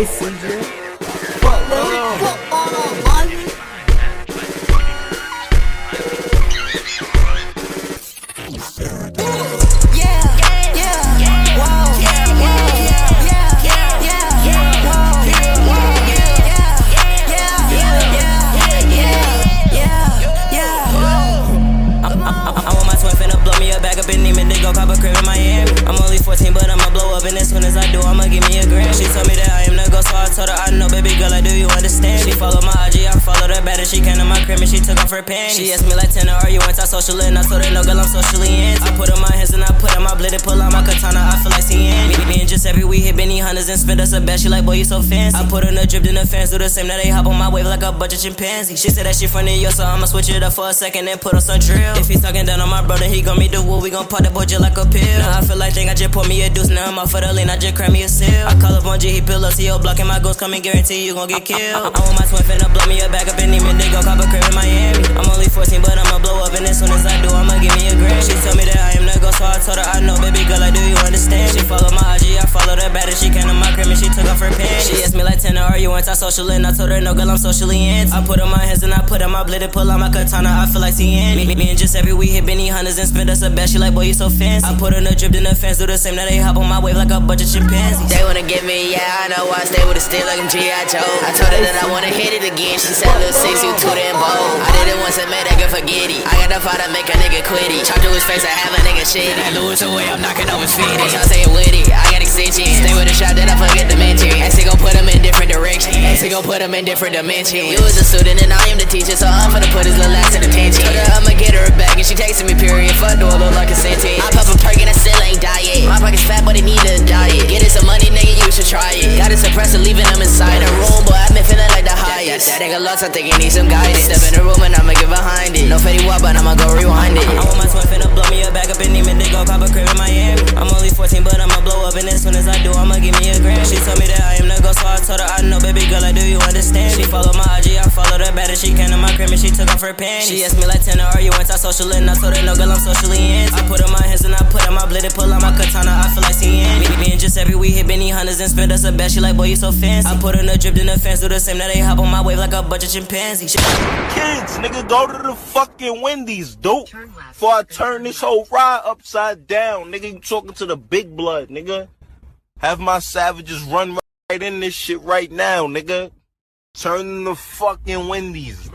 Hey, CJ. Fuck, her panties. She asked me like, Tina, are you anti-social? And I told her no, girl, I'm socially anti. I put on my hands and I put on my blade and pull out my katana. I feel like seeing me, and every we hit Benny Hunters and spend us a bet. She like, boy, you so fancy. I put on a drip, then the fans do the same. Now they hop on my wave like a bunch of chimpanzees. She said that she from York, so I'ma switch it up for a second and put on some drill. If he's talking down on my brother, he gon' me the wood. We gon' pop that boy just like a pill. Now I feel like think I just pour me a deuce. Now I'm off for the lean, I just cram me a seal. I call up on G, he pull up to your block, and my ghost come and guarantee you gon' get killed. I, want my twin finna her better. She my crib and she took off her pants. She asked me like, Tina, are you anti-social? And I told her no, girl, I'm socially anti. I put on my hands and I put on my blade and pull out my katana. I feel like seeing me, me and Giuseppe, we hit Benny Hunters and spend us a bet. She like, boy, you so fancy. I put on a drip, then the fans do the same. Now they hop on my wave like a bunch of chimpanzees. They wanna get me, yeah, I know why I stay with a still like I'm G.I. Joe. I told her that I wanna hit it again. She said, little six, you too damn bold. I did it once and made that girl forget it. I got the fire to make a nigga quit it. Chop to his face, I have a nigga shit. I lose away, I'm knocking over his feet. Y'all say it with it, I got extensions. Directions. Actually, gon' put him in different dimensions. You was a student and I am the teacher, so I'm finna put his little ass in attention. Told her I'ma get her back and she texting me, period. Fuck, do look like a sentence. I pop a perk and I still ain't diet. My pocket's fat, but it need a diet. Getting some money, nigga, you should try it. Got a suppressor, leaving them inside the room, but I've been feeling like the highest. That, that nigga lost, I think he need some guidance. Step in the room and I'ma get behind it. No Fetty Wap, but I'ma go rewind it. I want my twin finna blow me a back up and even they gon' cop a crib in Miami. I'm only 14, but I'ma blow up, and as soon as I do, I'ma give me a grand. She told she took off her panties. She asked me like, Tina, are you anti-social? And I told her no, girl, I'm socially anti. I put on my hands and I put on my blade and pull out my katana. I feel like seeing me, me and Giuseppe, we hit Benny Hunters and spend us a bet. She like, boy, you so fancy. I put on a drip, then the fans do the same. Now they hop on my wave like a bunch of chimpanzees. She- Kids, nigga, go to the fucking Wendy's, dude. Before I turn this whole ride upside down, nigga, you talking to the big blood, nigga. Have my savages run right in this shit right now, nigga. Turn the fucking Wendy's.